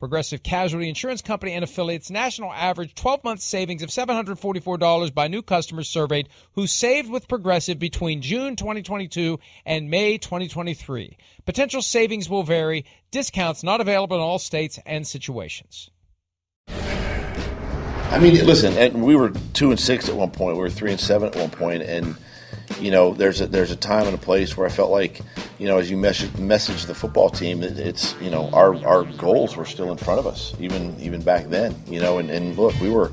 Progressive Casualty Insurance Company and affiliates national average 12 month savings of $744 by new customers surveyed who saved with Progressive between June 2022 and May 2023. Potential savings will vary, discounts not available in all states and situations. I mean, listen, and we were two and six at one point. We were three and seven at one point, and you know, there's a there's a time and a place where I felt like, you know, as you message, message the football team, it, it's you know, our our goals were still in front of us, even even back then, you know, and, and look, we were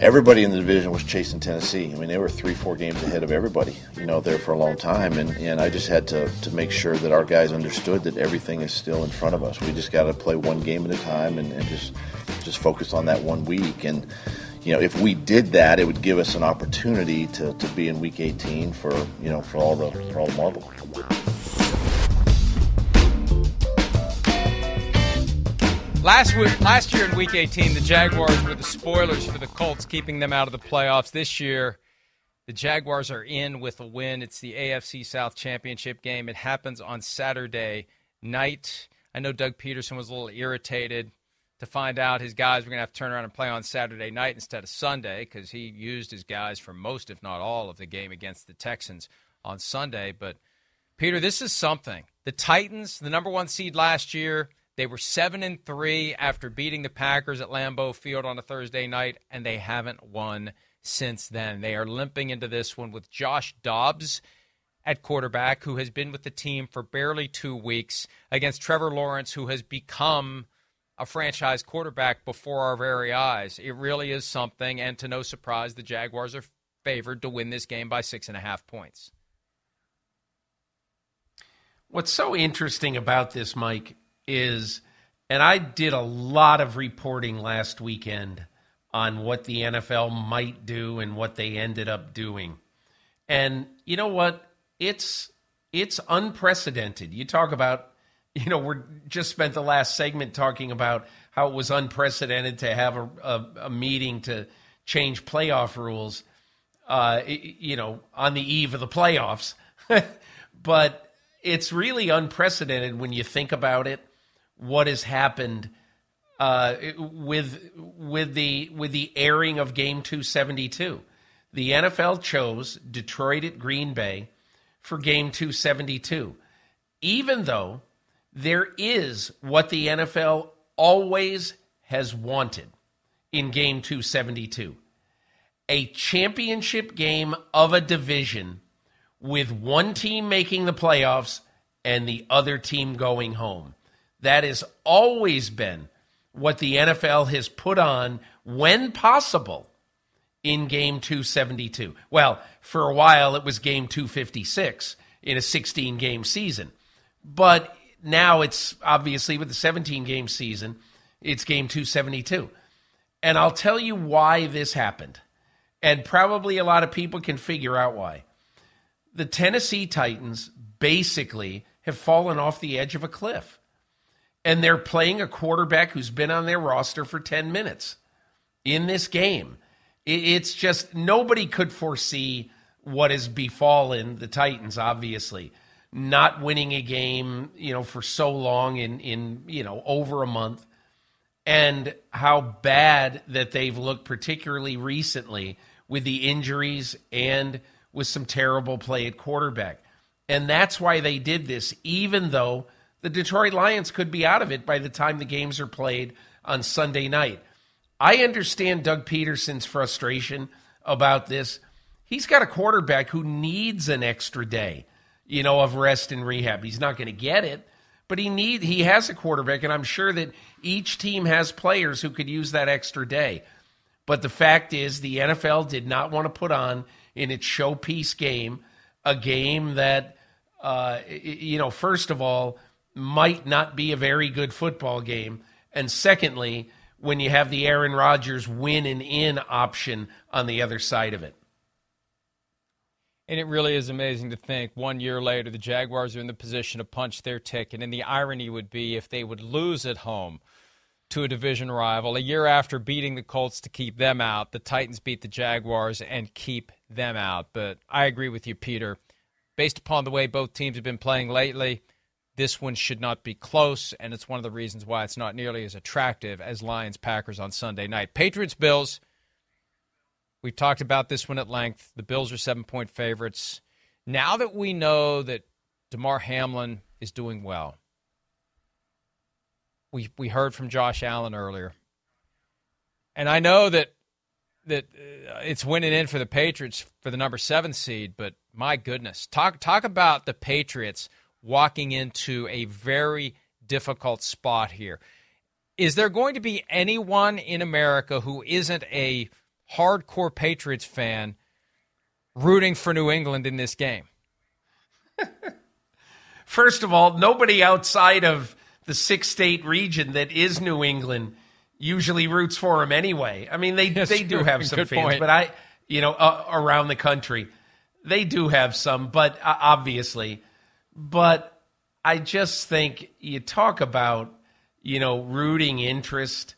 everybody in the division was chasing Tennessee. I mean, they were three, four games ahead of everybody, you know, there for a long time. And, and I just had to, to make sure that our guys understood that everything is still in front of us. We just got to play one game at a time and, and just just focus on that one week. And, you know, if we did that, it would give us an opportunity to, to be in week 18 for, you know, for all the, for all the marble. Last week, last year in Week 18, the Jaguars were the spoilers for the Colts, keeping them out of the playoffs. This year, the Jaguars are in with a win. It's the AFC South Championship game. It happens on Saturday night. I know Doug Pederson was a little irritated to find out his guys were going to have to turn around and play on Saturday night instead of Sunday because he used his guys for most, if not all, of the game against the Texans on Sunday. But, Peter, this is something. The Titans, the number one seed last year, they were seven and three after beating the Packers at Lambeau Field on a Thursday night, and they haven't won since then. They are limping into this one with Josh Dobbs at quarterback, who has been with the team for barely two weeks, against Trevor Lawrence, who has become a franchise quarterback before our very eyes. It really is something, and to no surprise, the Jaguars are favored to win this game by six and a half points. What's so interesting about this, Mike, is, and I did a lot of reporting last weekend on what the NFL might do and what they ended up doing. And you know what? It's it's unprecedented. You talk about, you know, we're just spent the last segment talking about how it was unprecedented to have a, a, a meeting to change playoff rules, uh, you know, on the eve of the playoffs. but it's really unprecedented when you think about it what has happened uh, with with the with the airing of Game 272. The NFL chose Detroit at Green Bay for Game 272, even though there is what the NFL always has wanted in Game 272 a championship game of a division with one team making the playoffs and the other team going home. That has always been what the NFL has put on when possible in game 272. Well, for a while it was game 256 in a 16 game season. But now it's obviously with the 17 game season, it's game 272. And I'll tell you why this happened. And probably a lot of people can figure out why. The Tennessee Titans basically have fallen off the edge of a cliff and they're playing a quarterback who's been on their roster for 10 minutes in this game. It's just nobody could foresee what has befallen the Titans, obviously. Not winning a game, you know, for so long in, in you know, over a month. And how bad that they've looked, particularly recently, with the injuries and with some terrible play at quarterback. And that's why they did this, even though the Detroit Lions could be out of it by the time the games are played on Sunday night. I understand Doug Pederson's frustration about this. He's got a quarterback who needs an extra day, you know, of rest and rehab. He's not going to get it, but he need he has a quarterback and I'm sure that each team has players who could use that extra day. But the fact is the NFL did not want to put on in its showpiece game a game that uh, you know, first of all, might not be a very good football game. And secondly, when you have the Aaron Rodgers win and in option on the other side of it. And it really is amazing to think one year later the Jaguars are in the position to punch their ticket. And the irony would be if they would lose at home to a division rival. A year after beating the Colts to keep them out, the Titans beat the Jaguars and keep them out. But I agree with you, Peter. Based upon the way both teams have been playing lately, this one should not be close, and it's one of the reasons why it's not nearly as attractive as Lions Packers on Sunday night. Patriots Bills. We've talked about this one at length. The Bills are seven point favorites. Now that we know that Damar Hamlin is doing well, we we heard from Josh Allen earlier, and I know that that uh, it's winning in for the Patriots for the number seven seed, but my goodness, talk talk about the Patriots walking into a very difficult spot here. Is there going to be anyone in America who isn't a hardcore Patriots fan rooting for New England in this game? First of all, nobody outside of the six state region that is New England usually roots for them anyway. I mean, they they do have some fans, point. but I, you know, uh, around the country, they do have some, but uh, obviously but I just think you talk about, you know, rooting interest.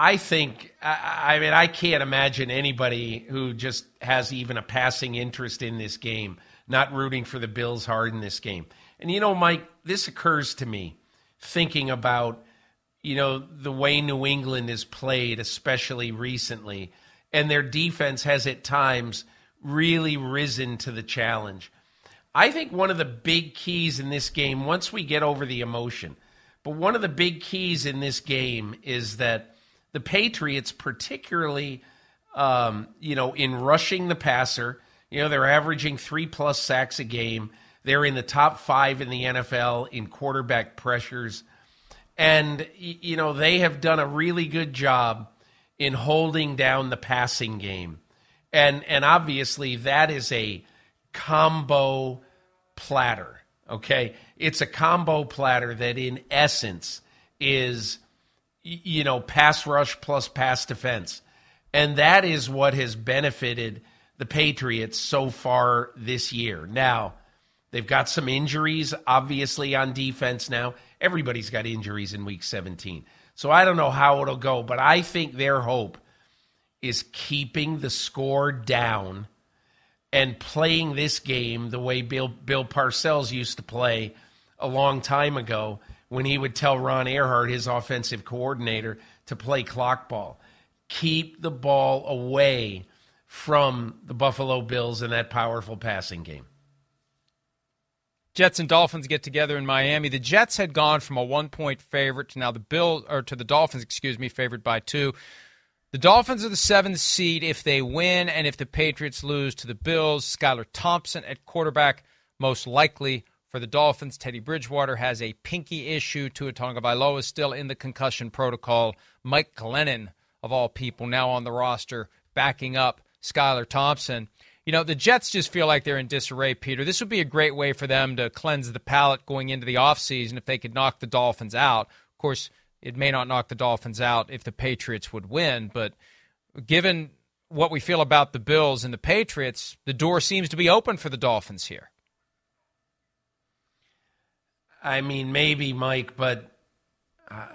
I think, I, I mean, I can't imagine anybody who just has even a passing interest in this game not rooting for the Bills hard in this game. And, you know, Mike, this occurs to me thinking about, you know, the way New England is played, especially recently, and their defense has at times really risen to the challenge. I think one of the big keys in this game, once we get over the emotion, but one of the big keys in this game is that the Patriots, particularly, um, you know, in rushing the passer, you know, they're averaging three plus sacks a game. They're in the top five in the NFL in quarterback pressures. And, you know, they have done a really good job in holding down the passing game. And, and obviously, that is a combo platter. Okay. It's a combo platter that, in essence, is, you know, pass rush plus pass defense. And that is what has benefited the Patriots so far this year. Now, they've got some injuries, obviously, on defense now. Everybody's got injuries in week 17. So I don't know how it'll go, but I think their hope is keeping the score down and playing this game the way Bill, Bill Parcells used to play a long time ago when he would tell Ron Erhardt, his offensive coordinator, to play clock ball. Keep the ball away from the Buffalo Bills in that powerful passing game. Jets and Dolphins get together in Miami. The Jets had gone from a one point favorite to now the Bill or to the Dolphins, excuse me, favored by two. The Dolphins are the seventh seed if they win, and if the Patriots lose to the Bills, Skylar Thompson at quarterback, most likely for the Dolphins. Teddy Bridgewater has a pinky issue. Tua Tagovailoa is still in the concussion protocol. Mike Glennon, of all people, now on the roster, backing up Skylar Thompson. You know, the Jets just feel like they're in disarray, Peter. This would be a great way for them to cleanse the palate going into the offseason if they could knock the Dolphins out. Of course, it may not knock the Dolphins out if the Patriots would win, but given what we feel about the Bills and the Patriots, the door seems to be open for the Dolphins here. I mean, maybe, Mike, but uh,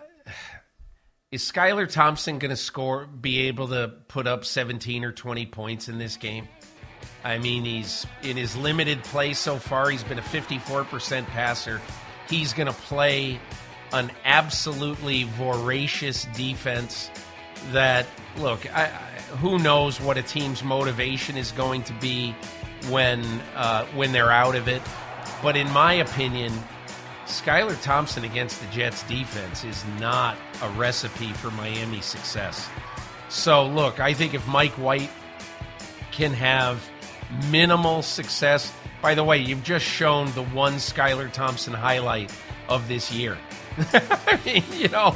is Skylar Thompson going to score, be able to put up 17 or 20 points in this game? I mean, he's in his limited play so far, he's been a 54% passer. He's going to play an absolutely voracious defense that, look, I, I, who knows what a team's motivation is going to be when uh, when they're out of it. But in my opinion, Skylar Thompson against the Jets defense is not a recipe for Miami success. So, look, I think if Mike White can have minimal success, by the way, you've just shown the one Skylar Thompson highlight of this year. I mean, you know,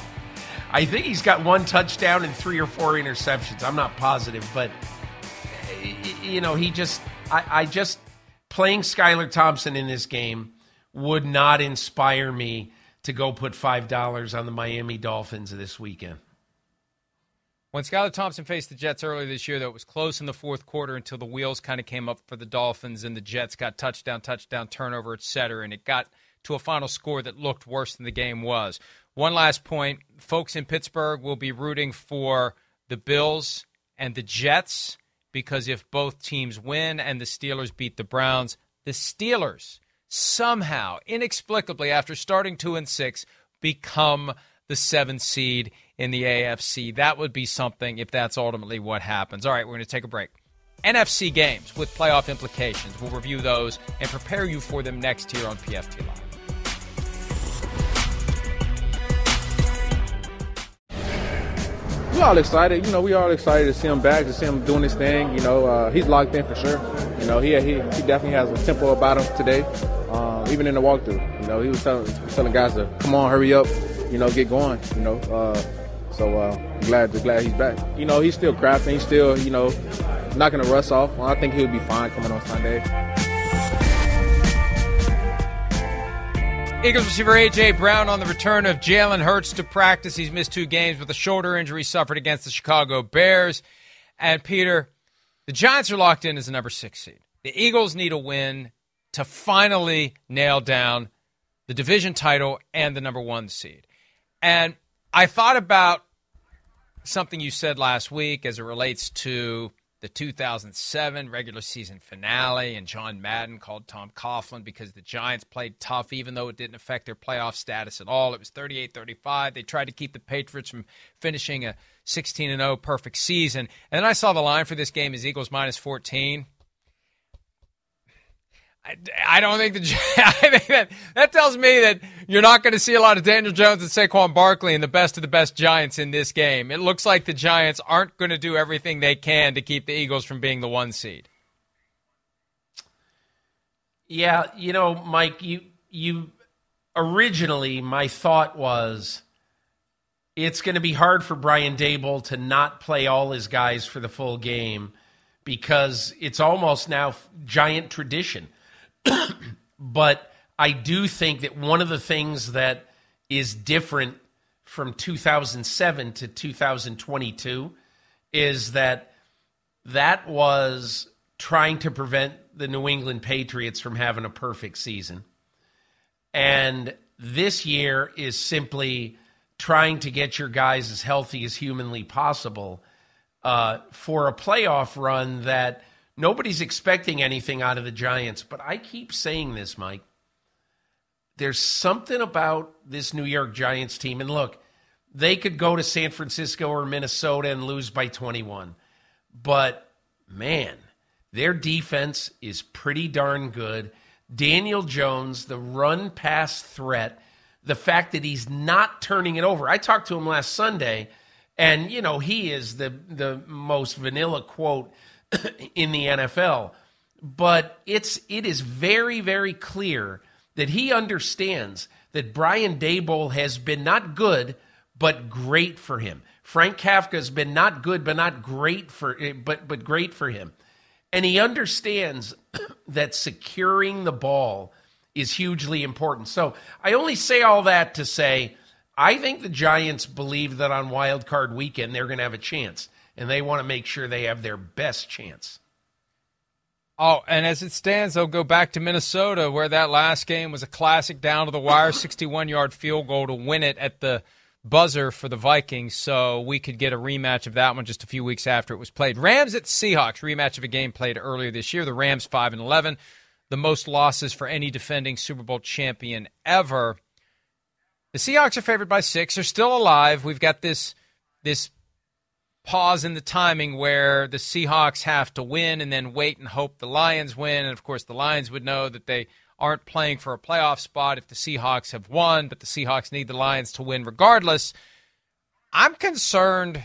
I think he's got one touchdown and three or four interceptions. I'm not positive, but, eh, you know, he just, I, I just, playing Skylar Thompson in this game would not inspire me to go put $5 on the Miami Dolphins this weekend. When Skylar Thompson faced the Jets earlier this year, it was close in the fourth quarter until the wheels kind of came up for the Dolphins and the Jets got touchdown, touchdown, turnover, et cetera, and it got to a final score that looked worse than the game was. One last point folks in Pittsburgh will be rooting for the Bills and the Jets because if both teams win and the Steelers beat the Browns, the Steelers somehow, inexplicably, after starting two and six, become the seventh seed in the AFC. That would be something if that's ultimately what happens. All right, we're going to take a break. NFC games with playoff implications. We'll review those and prepare you for them next here on PFT Live. we all excited. You know, we all excited to see him back, to see him doing his thing. You know, uh, he's locked in for sure. Know, he, he, he definitely has a tempo about him today, uh, even in the walkthrough. You know, he was telling, telling guys to come on, hurry up, you know, get going. You know, uh, so uh, glad glad he's back. You know, he's still crafting. He's still, you know, going to rust off. I think he'll be fine coming on Sunday. Eagles receiver A.J. Brown on the return of Jalen Hurts to practice. He's missed two games with a shoulder injury suffered against the Chicago Bears. And Peter, the Giants are locked in as the number six seed. The Eagles need a win to finally nail down the division title and the number one seed. And I thought about something you said last week as it relates to the 2007 regular season finale, and John Madden called Tom Coughlin because the Giants played tough, even though it didn't affect their playoff status at all. It was 38 35. They tried to keep the Patriots from finishing a 16 and 0 perfect season. And then I saw the line for this game is Eagles minus 14. I, don't think the I think that that tells me that you're not going to see a lot of Daniel Jones and Saquon Barkley and the best of the best Giants in this game. It looks like the Giants aren't going to do everything they can to keep the Eagles from being the one seed. Yeah, you know, Mike, you you originally my thought was it's going to be hard for Brian Daboll to not play all his guys for the full game because it's almost now giant tradition but I do think that one of the things that is different from 2007 to 2022 is that that was trying to prevent the New England Patriots from having a perfect season. And this year is simply trying to get your guys as healthy as humanly possible uh, for a playoff run that Nobody's expecting anything out of the Giants, but I keep saying this, Mike. There's something about this New York Giants team. And look, they could go to San Francisco or Minnesota and lose by 21. But man, their defense is pretty darn good. Daniel Jones, the run pass threat, the fact that he's not turning it over. I talked to him last Sunday, and you know, he is the the most vanilla quote in the NFL. But it's it is very very clear that he understands that Brian Daboll has been not good but great for him. Frank Kafka has been not good but not great for eh, but but great for him. And he understands that securing the ball is hugely important. So I only say all that to say I think the Giants believe that on wild card weekend they're going to have a chance and they want to make sure they have their best chance. Oh, and as it stands, they'll go back to Minnesota, where that last game was a classic down to the wire 61 yard field goal to win it at the buzzer for the Vikings, so we could get a rematch of that one just a few weeks after it was played. Rams at Seahawks, rematch of a game played earlier this year. The Rams 5 and 11, the most losses for any defending Super Bowl champion ever. The Seahawks are favored by 6. They're still alive. We've got this this pause in the timing where the Seahawks have to win and then wait and hope the Lions win. And of course, the Lions would know that they aren't playing for a playoff spot if the Seahawks have won, but the Seahawks need the Lions to win regardless. I'm concerned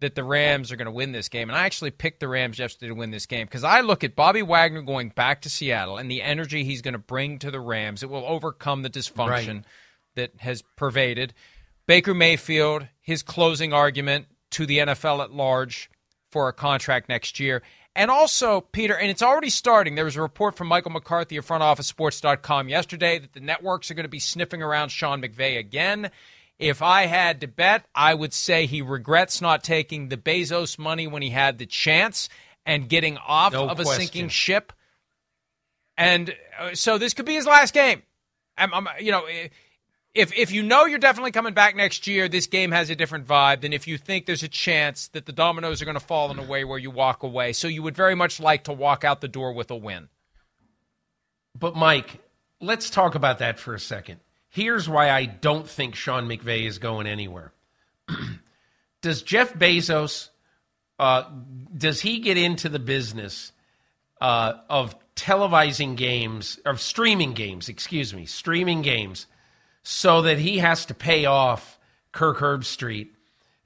that the Rams are going to win this game. And I actually picked the Rams yesterday to win this game because I look at Bobby Wagner going back to Seattle and the energy he's going to bring to the Rams. It will overcome the dysfunction right. that has pervaded. Baker Mayfield, his closing argument to the NFL at large for a contract next year. And also, Peter, and it's already starting. There was a report from Michael McCarthy of frontofficesports.com yesterday that the networks are going to be sniffing around Sean McVay again. If I had to bet, I would say he regrets not taking the Bezos money when he had the chance and getting off no of question. a sinking ship. And uh, so this could be his last game. I'm, I'm, you know, if if you know you're definitely coming back next year, this game has a different vibe than if you think there's a chance that the dominoes are going to fall in a way where you walk away. So you would very much like to walk out the door with a win. But Mike, let's talk about that for a second. Here's why I don't think Sean McVay is going anywhere. does Jeff Bezos uh, does he get into the business uh, of televising games of streaming games? Excuse me, streaming games so that he has to pay off Kirk Herbstreit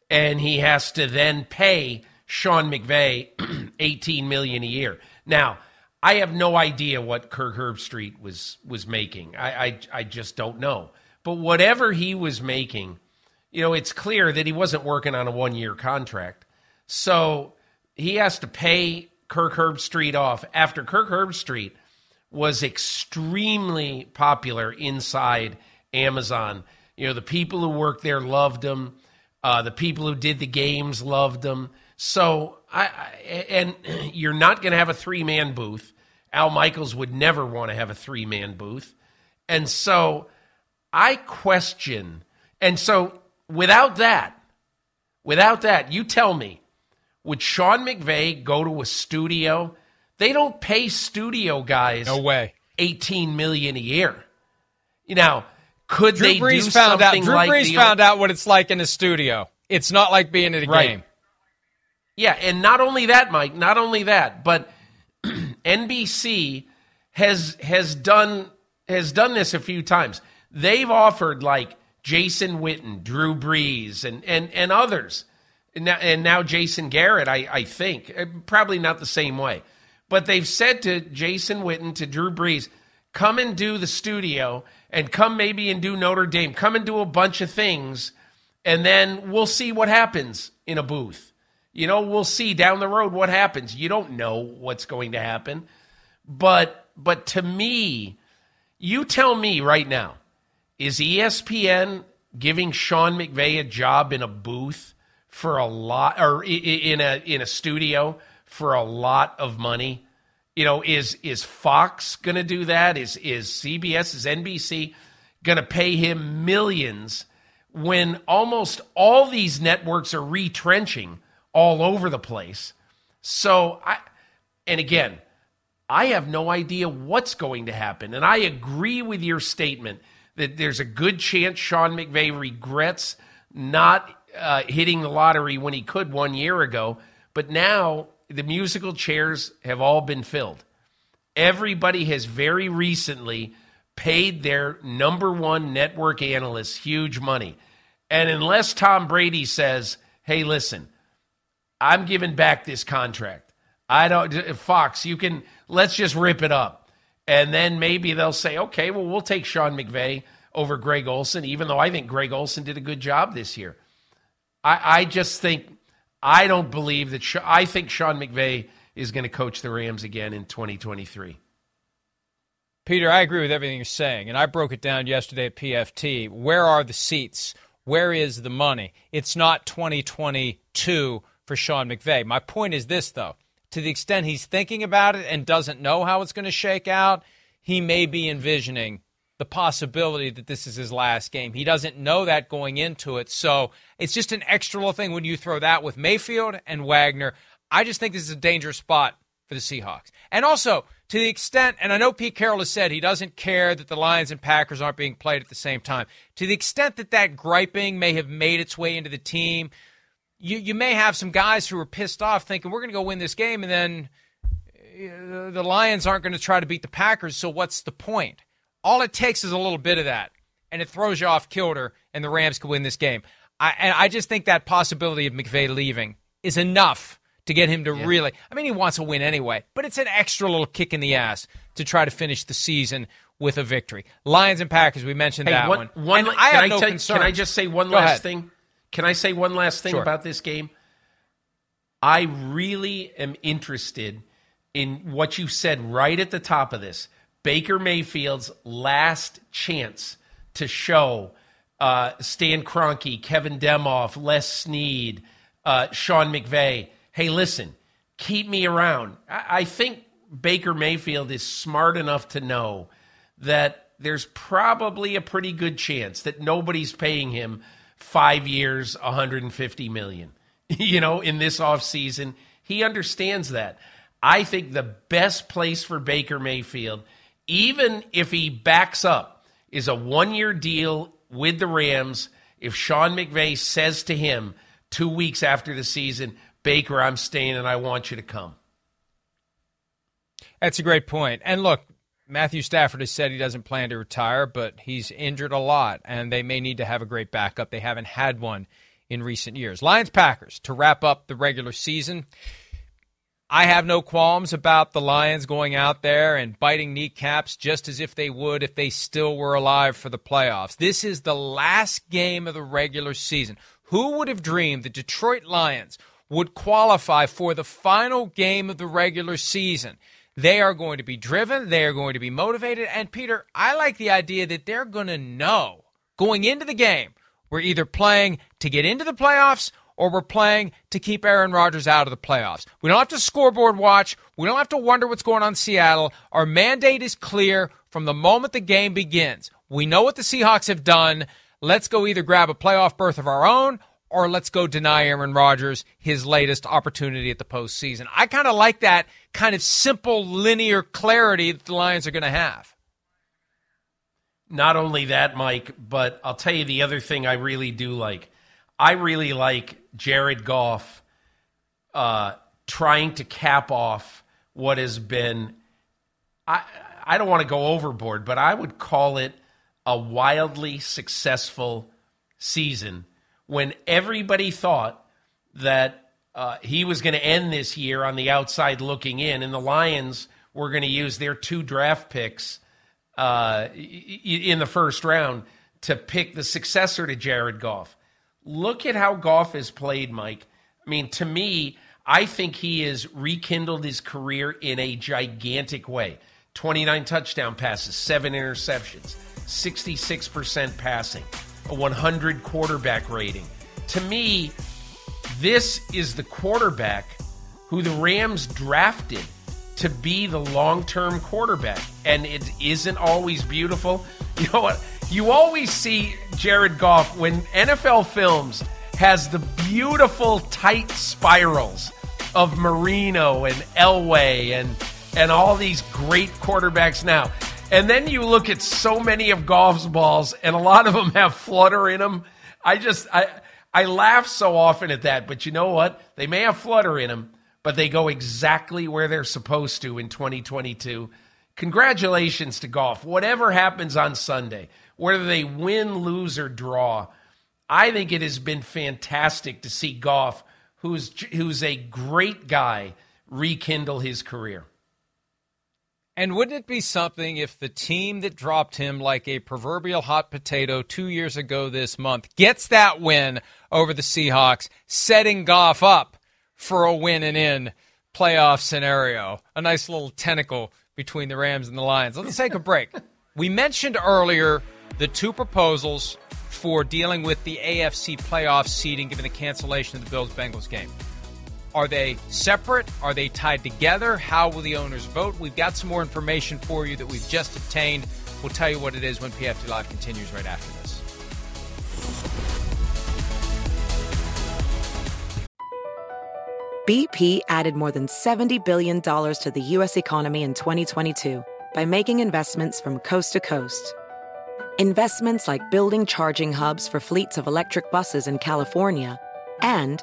and he has to then pay Sean McVay 18 million a year. Now, I have no idea what Kirk Herbstreit was was making. I, I I just don't know. But whatever he was making, you know, it's clear that he wasn't working on a one year contract. So he has to pay Kirk Herbstreit off after Kirk Herbstreit was extremely popular inside Amazon. You know, the people who worked there loved him. Uh, the people who did the games loved him. So I, I and you're not going to have a three man booth. Al Michaels would never want to have a three man booth, and so I question. And so without that, without that, you tell me, would Sean McVay go to a studio? They don't pay studio guys no way 18 million a year. You know, could Drew they Brees do found something out, Drew like Brees found out what it's like in a studio. It's not like being in a right. game. Yeah, and not only that, Mike, not only that, but NBC has has done has done this a few times. They've offered like Jason Witten, Drew Brees, and and and others, and now, and now Jason Garrett. I I think uh, probably not the same way, but they've said to Jason Witten, to Drew Brees, come and do the studio and come maybe and do Notre Dame. Come and do a bunch of things, and then we'll see what happens in a booth. You know, we'll see down the road what happens. You don't know what's going to happen. But but to me, you tell me right now, is ESPN giving Sean McVay a job in a booth for a lot or in a in a studio for a lot of money? You know, is is Fox going to do that? Is is CBS, is NBC going to pay him millions when almost all these networks are retrenching all over the place? So I and again, I have no idea what's going to happen. And I agree with your statement that there's a good chance Sean McVay regrets not uh, hitting the lottery when he could one year ago. But now the musical chairs have all been filled. Everybody has very recently paid their number one network analysts huge money. And unless Tom Brady says, hey, listen, I'm giving back this contract. I don't, Fox, you can, let's just rip it up. And then maybe they'll say, okay, well, we'll take Sean McVay over Greg Olsen, even though I think Greg Olsen did a good job this year. I, I just think I don't believe that. I think Sean McVay is going to coach the Rams again in 2023. Peter, I agree with everything you're saying, and I broke it down yesterday at PFT. Where are the seats? Where is the money? It's not 2022 for Sean McVay. My point is this, though. To the extent he's thinking about it and doesn't know how it's going to shake out, he may be envisioning the possibility that this is his last game. He doesn't know that going into it. So it's just an extra little thing when you throw that with Mayfield and Wagner. I just think this is a dangerous spot for the Seahawks. And also, to the extent, and I know Pete Carroll has said he doesn't care that the Lions and Packers aren't being played at the same time. To the extent that that griping may have made its way into the team, you, you may have some guys who are pissed off thinking we're going to go win this game and then uh, the Lions aren't going to try to beat the Packers, so what's the point? All it takes is a little bit of that, and it throws you off kilter, and the Rams can win this game. I, and I just think that possibility of McVay leaving is enough to get him to yeah. really. I mean, he wants to win anyway, but it's an extra little kick in the ass to try to finish the season with a victory. Lions and Packers, we mentioned hey, that one. one. one I have I no tell. Can I just say one Go last ahead. thing? Can I say one last thing Sure. about this game? I really am interested in what you said right at the top of this. Baker Mayfield's last chance to show uh, Stan Kroenke, Kevin Demoff, Les Snead, uh, Sean McVay, hey, listen, keep me around. I, I think Baker Mayfield is smart enough to know that there's probably a pretty good chance that nobody's paying him five years, 150 million. you know, in this offseason. He understands that. I think the best place for Baker Mayfield, even if he backs up, is a one year deal with the Rams. If Sean McVay says to him two weeks after the season, Baker, I'm staying and I want you to come. That's a great point. And look, Matthew Stafford has said he doesn't plan to retire, but he's injured a lot, and they may need to have a great backup. They haven't had one in recent years. Lions Packers to wrap up the regular season. I have no qualms about the Lions going out there and biting kneecaps just as if they would if they still were alive for the playoffs. This is the last game of the regular season. Who would have dreamed the Detroit Lions would qualify for the final game of the regular season? They are going to be driven, they are going to be motivated, and Peter, I like the idea that they're going to know going into the game we're either playing to get into the playoffs or we're playing to keep Aaron Rodgers out of the playoffs. We don't have to scoreboard watch. We don't have to wonder what's going on in Seattle. Our mandate is clear from the moment the game begins. We know what the Seahawks have done. Let's go either grab a playoff berth of our own or let's go deny Aaron Rodgers his latest opportunity at the postseason. I kind of like that kind of simple, linear clarity that the Lions are going to have. Not only that, Mike, but I'll tell you the other thing I really do like. I really like Jared Goff uh, trying to cap off what has been. I I don't want to go overboard, but I would call it a wildly successful season when everybody thought that uh, he was going to end this year on the outside looking in, and the Lions were going to use their two draft picks uh, in the first round to pick the successor to Jared Goff. Look at how Goff has played, Mike. I mean, to me, I think he has rekindled his career in a gigantic way. 29 touchdown passes, seven interceptions, 66% passing, a 100 quarterback rating. To me, this is the quarterback who the Rams drafted to be the long term quarterback. And it isn't always beautiful. You know what? You always see Jared Goff when NFL Films has the beautiful tight spirals of Marino and Elway and and all these great quarterbacks now. And then you look at so many of Goff's balls, and a lot of them have flutter in them. I just I I laugh so often at that, but you know what? They may have flutter in them, but they go exactly where they're supposed to in 2022. Congratulations to Goff. Whatever happens on Sunday, whether they win, lose, or draw, I think it has been fantastic to see Goff, who's who's a great guy, rekindle his career. And wouldn't it be something if the team that dropped him like a proverbial hot potato two years ago this month gets that win over the Seahawks, setting Goff up for a win and in playoff scenario? A nice little tentacle between the Rams and the Lions. Let's take a break. we mentioned earlier the two proposals for dealing with the AFC playoff seeding given the cancellation of the Bills Bengals game. Are they separate? Are they tied together? How will the owners vote? We've got some more information for you that we've just obtained. We'll tell you what it is when PFT Live continues right after this. BP added more than $70 billion to the U.S. economy in 2022 by making investments from coast to coast. Investments like building charging hubs for fleets of electric buses in California and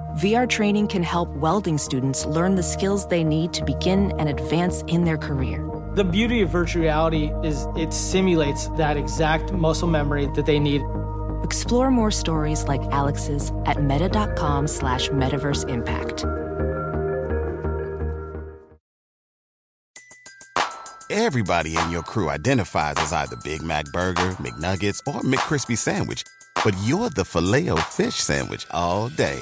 VR training can help welding students learn the skills they need to begin and advance in their career. The beauty of virtual reality is it simulates that exact muscle memory that they need. Explore more stories like Alex's at meta.com slash metaverse impact. Everybody in your crew identifies as either Big Mac Burger, McNuggets, or McCrispy Sandwich, but you're the filet fish Sandwich all day.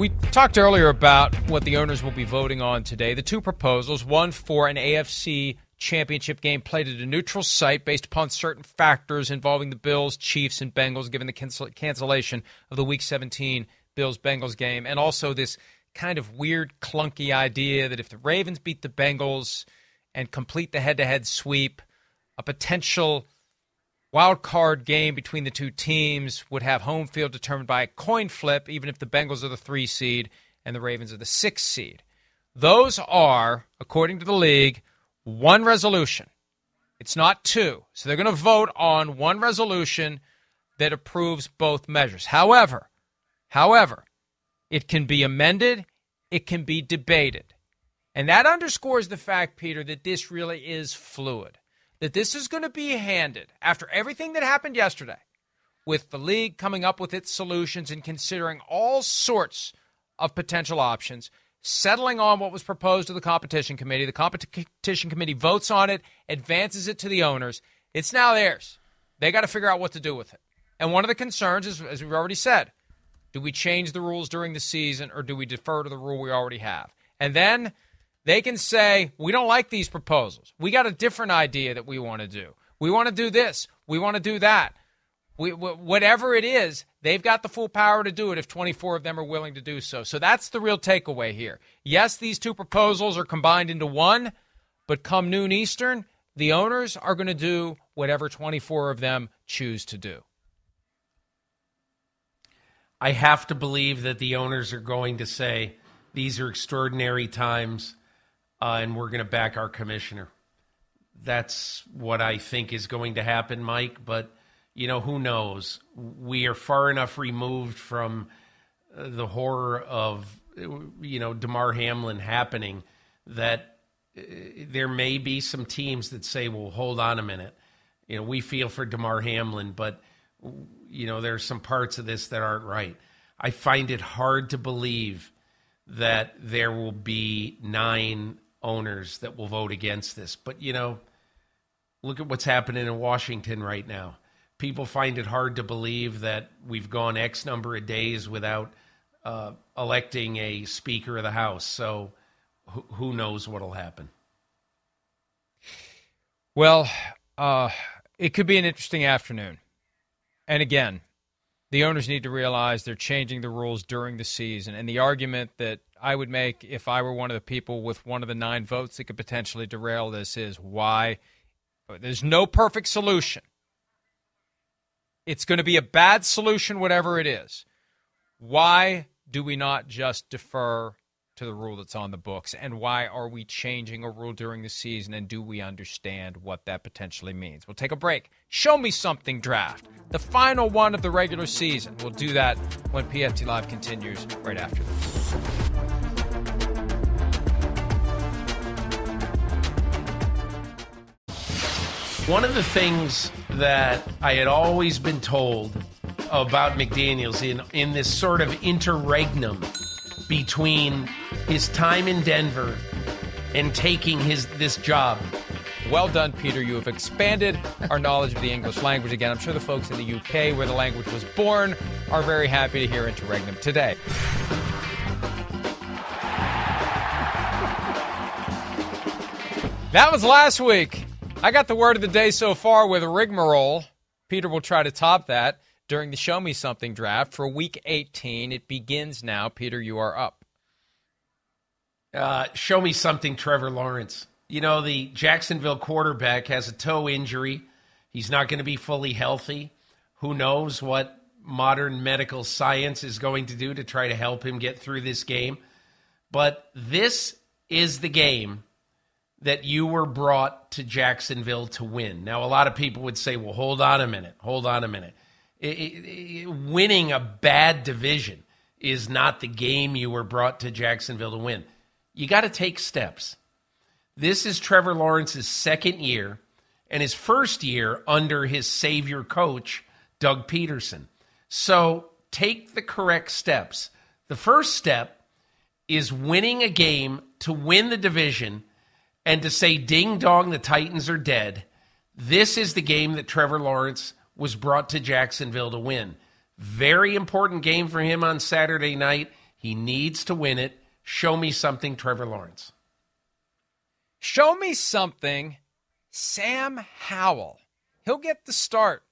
We talked earlier about what the owners will be voting on today. The two proposals one for an AFC championship game played at a neutral site based upon certain factors involving the Bills, Chiefs, and Bengals, given the cancel- cancellation of the Week 17 Bills Bengals game, and also this kind of weird, clunky idea that if the Ravens beat the Bengals and complete the head to head sweep, a potential wild card game between the two teams would have home field determined by a coin flip, even if the Bengals are the three seed and the Ravens are the six seed. Those are, according to the league, one resolution. It's not two. So they're going to vote on one resolution that approves both measures. However, however, it can be amended, it can be debated. And that underscores the fact, Peter, that this really is fluid that this is going to be handed after everything that happened yesterday, with the league coming up with its solutions and considering all sorts of potential options, settling on what was proposed to the competition committee. The competition committee votes on it, advances it to the owners. It's now theirs. They got to figure out what to do with it. And one of the concerns is, as we've already said, do we change the rules during the season or do we defer to the rule we already have? And then they can say, we don't like these proposals. We got a different idea that we want to do. We want to do this. We want to do that. We, whatever it is, they've got the full power to do it if 24 of them are willing to do so. So that's the real takeaway here. Yes, these two proposals are combined into one, but come noon Eastern, the owners are going to do whatever 24 of them choose to do. I have to believe that the owners are going to say these are extraordinary times uh, and we're going to back our commissioner. That's what I think is going to happen, Mike. But, you know, who knows? We are far enough removed from uh, the horror of, you know, Damar Hamlin happening that uh, there may be some teams that say, well, hold on a minute. You know, we feel for Damar Hamlin, but, you know, there's some parts of this that aren't right. I find it hard to believe that there will be nine owners that will vote against this. But, you know, look at what's happening in Washington right now. People find it hard to believe that we've gone X number of days without uh, electing a Speaker of the House. So wh- who knows what will happen? Well, uh, it could be an interesting afternoon. And again, the owners need to realize they're changing the rules during the season. And the argument that I would make if I were one of the people with one of the nine votes that could potentially derail this is why there's no perfect solution. It's going to be a bad solution, whatever it is. Why do we not just defer to the rule that's on the books? And why are we changing a rule during the season? And do we understand what that potentially means? We'll take a break. Show me something draft, the final one of the regular season. We'll do that when PFT Live continues right after this. One of the things that I had always been told about McDaniels in in this sort of interregnum between his time in Denver and taking his this job. Well done, Peter. You have expanded our knowledge of the English language again. I'm sure the folks in the UK, where the language was born, are very happy to hear interregnum today. That was last week. I got the word of the day so far with rigmarole. Peter will try to top that during the Show Me Something draft for week 18. It begins now. Peter, you are up. Uh, show me something, Trevor Lawrence. You know, the Jacksonville quarterback has a toe injury. He's not going to be fully healthy. Who knows what modern medical science is going to do to try to help him get through this game. But this is the game that you were brought to Jacksonville to win. Now, a lot of people would say, well, hold on a minute, hold on a minute. It, it, it, winning a bad division is not the game you were brought to Jacksonville to win. You got to take steps. This is Trevor Lawrence's second year and his first year under his savior coach, Doug Pederson. So take the correct steps. The first step is winning a game to win the division and to say, ding dong, the Titans are dead. This is the game that Trevor Lawrence was brought to Jacksonville to win. Very important game for him on Saturday night. He needs to win it. Show me something, Trevor Lawrence. Show me something, Sam Howell. He'll get the start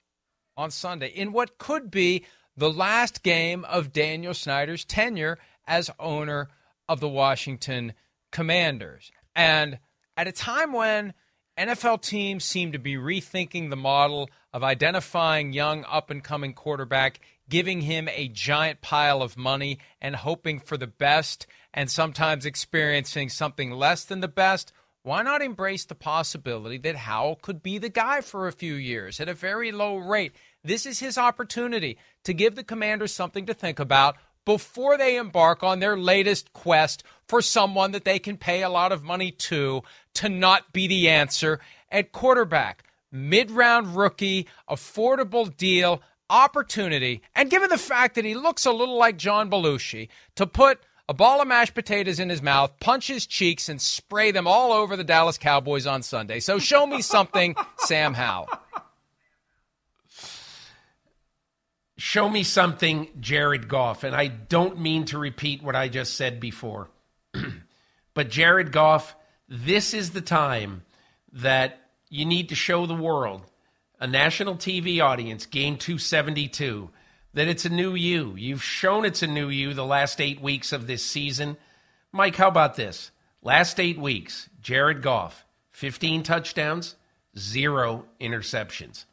on Sunday in what could be the last game of Daniel Snyder's tenure as owner of the Washington Commanders. And at a time when NFL teams seem to be rethinking the model of identifying young up and coming quarterback, giving him a giant pile of money and hoping for the best and sometimes experiencing something less than the best, why not embrace the possibility that Howell could be the guy for a few years at a very low rate? This is his opportunity to give the commanders something to think about before they embark on their latest quest for someone that they can pay a lot of money to to not be the answer at quarterback. Mid round rookie, affordable deal, opportunity, and given the fact that he looks a little like John Belushi, to put a ball of mashed potatoes in his mouth, punch his cheeks, and spray them all over the Dallas Cowboys on Sunday. So show me something, Sam Howell. show me something, Jared Goff. And I don't mean to repeat what I just said before. but Jared Goff, this is the time that you need to show the world, a national TV audience, game 272, that it's a new you. You've shown it's a new you the last eight weeks of this season. Mike, how about this? Last eight weeks, Jared Goff, 15 touchdowns, zero interceptions.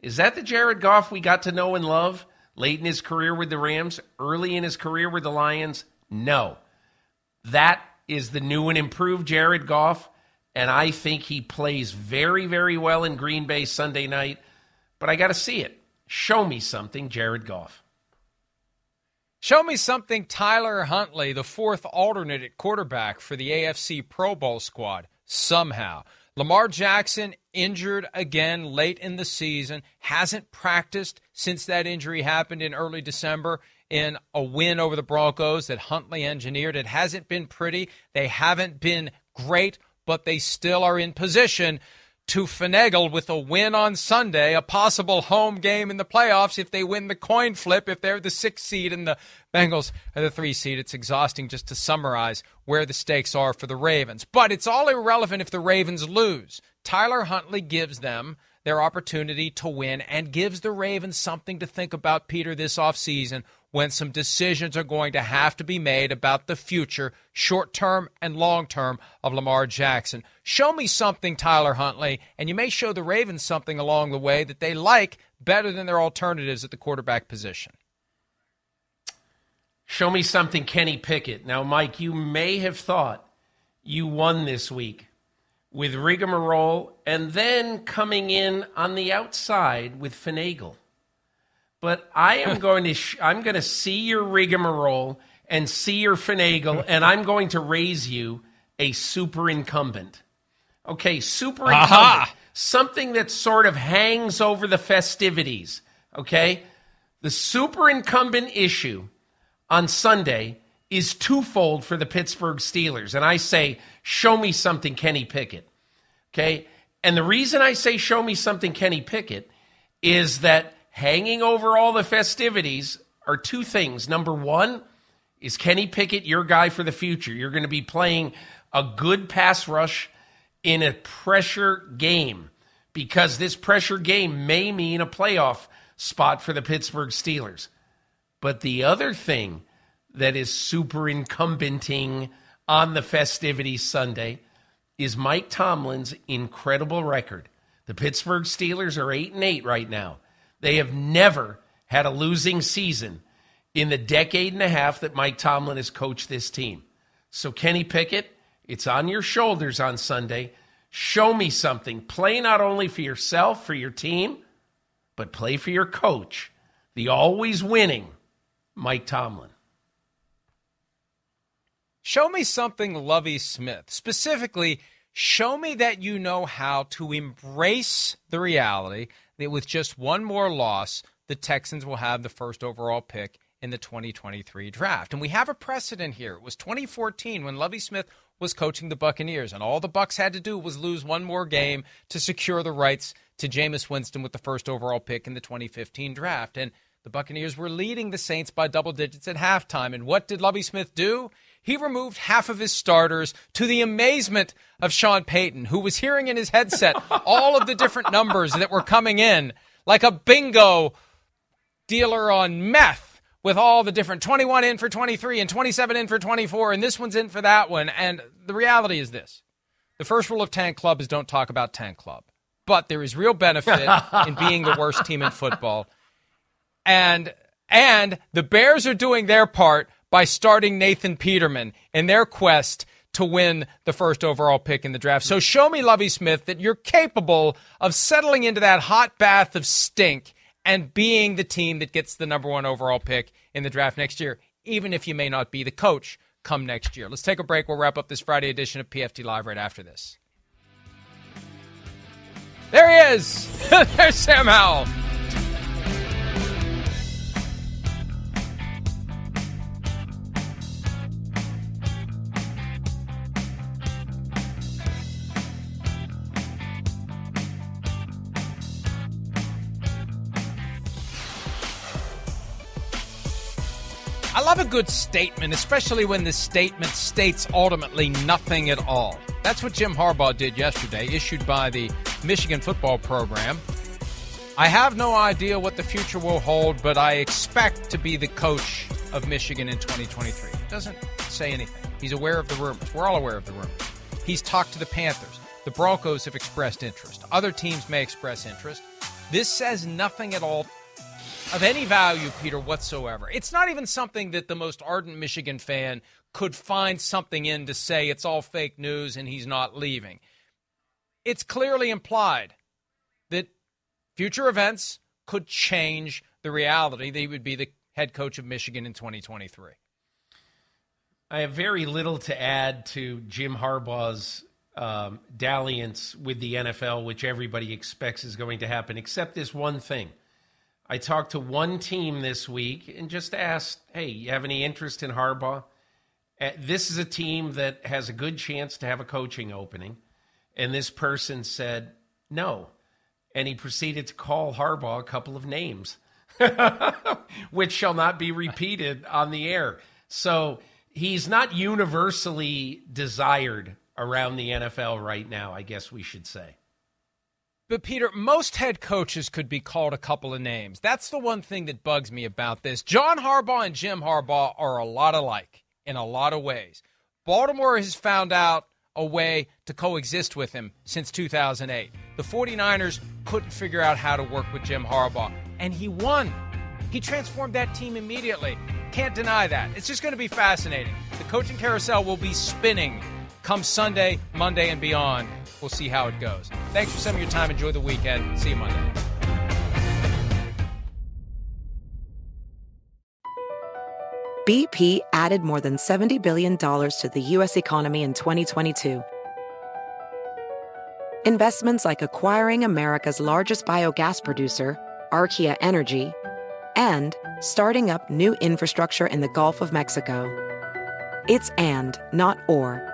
Is that the Jared Goff we got to know and love? late in his career with the Rams, early in his career with the Lions? No. That is the new and improved Jared Goff, and I think he plays very, very well in Green Bay Sunday night, but I got to see it. Show me something, Jared Goff. Show me something, Tyler Huntley, the fourth alternate at quarterback for the AFC Pro Bowl squad, somehow. Lamar Jackson injured again late in the season, hasn't practiced since that injury happened in early December in a win over the Broncos that Huntley engineered. It hasn't been pretty. They haven't been great, but they still are in position to finagle with a win on Sunday, a possible home game in the playoffs if they win the coin flip, if they're the sixth seed and the Bengals are the three seed. It's exhausting just to summarize where the stakes are for the Ravens. But it's all irrelevant if the Ravens lose. Tyler Huntley gives them their opportunity to win and gives the Ravens something to think about, Peter, this offseason when some decisions are going to have to be made about the future, short term and long term, of Lamar Jackson. Show me something, Tyler Huntley, and you may show the Ravens something along the way that they like better than their alternatives at the quarterback position. Show me something, Kenny Pickett. Now, Mike, you may have thought you won this week with rigmarole and then coming in on the outside with finagle. But I am going to sh- I'm going to see your rigmarole and see your finagle, and I'm going to raise you a super incumbent. Okay, super incumbent. Aha! Something that sort of hangs over the festivities. Okay? The super incumbent issue on Sunday is twofold for the Pittsburgh Steelers. And I say, show me something, Kenny Pickett. Okay? And the reason I say, show me something, Kenny Pickett, is that hanging over all the festivities are two things. Number one, is Kenny Pickett your guy for the future? You're going to be playing a good pass rush in a pressure game because this pressure game may mean a playoff spot for the Pittsburgh Steelers. But the other thing that is super incumbenting on the festivities Sunday is Mike Tomlin's incredible record. The Pittsburgh Steelers are 8 and 8 right now. They have never had a losing season in the decade and a half that Mike Tomlin has coached this team. So Kenny Pickett, it's on your shoulders on Sunday. Show me something. Play not only for yourself, for your team, but play for your coach, the always winning Mike Tomlin. Show me something, Lovie Smith. Specifically, show me that you know how to embrace the reality that with just one more loss, the Texans will have the first overall pick in the 2023 draft. And we have a precedent here. It was 2014 when Lovie Smith was coaching the Buccaneers, and all the Bucs had to do was lose one more game to secure the rights to Jameis Winston with the first overall pick in the 2015 draft. And the Buccaneers were leading the Saints by double digits at halftime. And what did Lovie Smith do? He removed half of his starters to the amazement of Sean Payton, who was hearing in his headset all of the different numbers that were coming in, like a bingo dealer on meth with all the different 21 in for 23 and 27 in for 24, and this one's in for that one. And the reality is this the first rule of Tank Club is don't talk about Tank Club. But there is real benefit in being the worst team in football and and the Bears are doing their part by starting Nathan Peterman in their quest to win the first overall pick in the draft. So show me, Lovie Smith, that you're capable of settling into that hot bath of stink and being the team that gets the number one overall pick in the draft next year, even if you may not be the coach come next year. Let's take a break. We'll wrap up this Friday edition of PFT Live right after this. There he is. There's Sam Howell. I love a good statement, especially when the statement states ultimately nothing at all. That's what Jim Harbaugh did yesterday, issued by the Michigan football program. I have no idea what the future will hold, but I expect to be the coach of Michigan in 2023. It Doesn't say anything. He's aware of the rumors. We're all aware of the rumors. He's talked to the Panthers. The Broncos have expressed interest. Other teams may express interest. This says nothing at all of any value, Peter, whatsoever. It's not even something that the most ardent Michigan fan could find something in to say it's all fake news and he's not leaving. It's clearly implied that future events could change the reality that he would be the head coach of Michigan in 2023. I have very little to add to Jim Harbaugh's um, dalliance with the NFL, which everybody expects is going to happen, except this one thing. I talked to one team this week and just asked, hey, you have any interest in Harbaugh? Uh, this is a team that has a good chance to have a coaching opening. And this person said, no. And he proceeded to call Harbaugh a couple of names, which shall not be repeated on the air. So he's not universally desired around the NFL right now, I guess we should say. But Peter, most head coaches could be called a couple of names. That's the one thing that bugs me about this. John Harbaugh and Jim Harbaugh are a lot alike in a lot of ways. Baltimore has found out a way to coexist with him since 2008. The 49ers couldn't figure out how to work with Jim Harbaugh, and he won. He transformed that team immediately. Can't deny that. It's just going to be fascinating. The coaching carousel will be spinning come Sunday, Monday, and beyond. We'll see how it goes. Thanks for some of your time. Enjoy the weekend. See you Monday. BP added more than $70 billion to the U.S. economy in 2022. Investments like acquiring America's largest biogas producer, Archaea Energy, and starting up new infrastructure in the Gulf of Mexico. It's and, not or.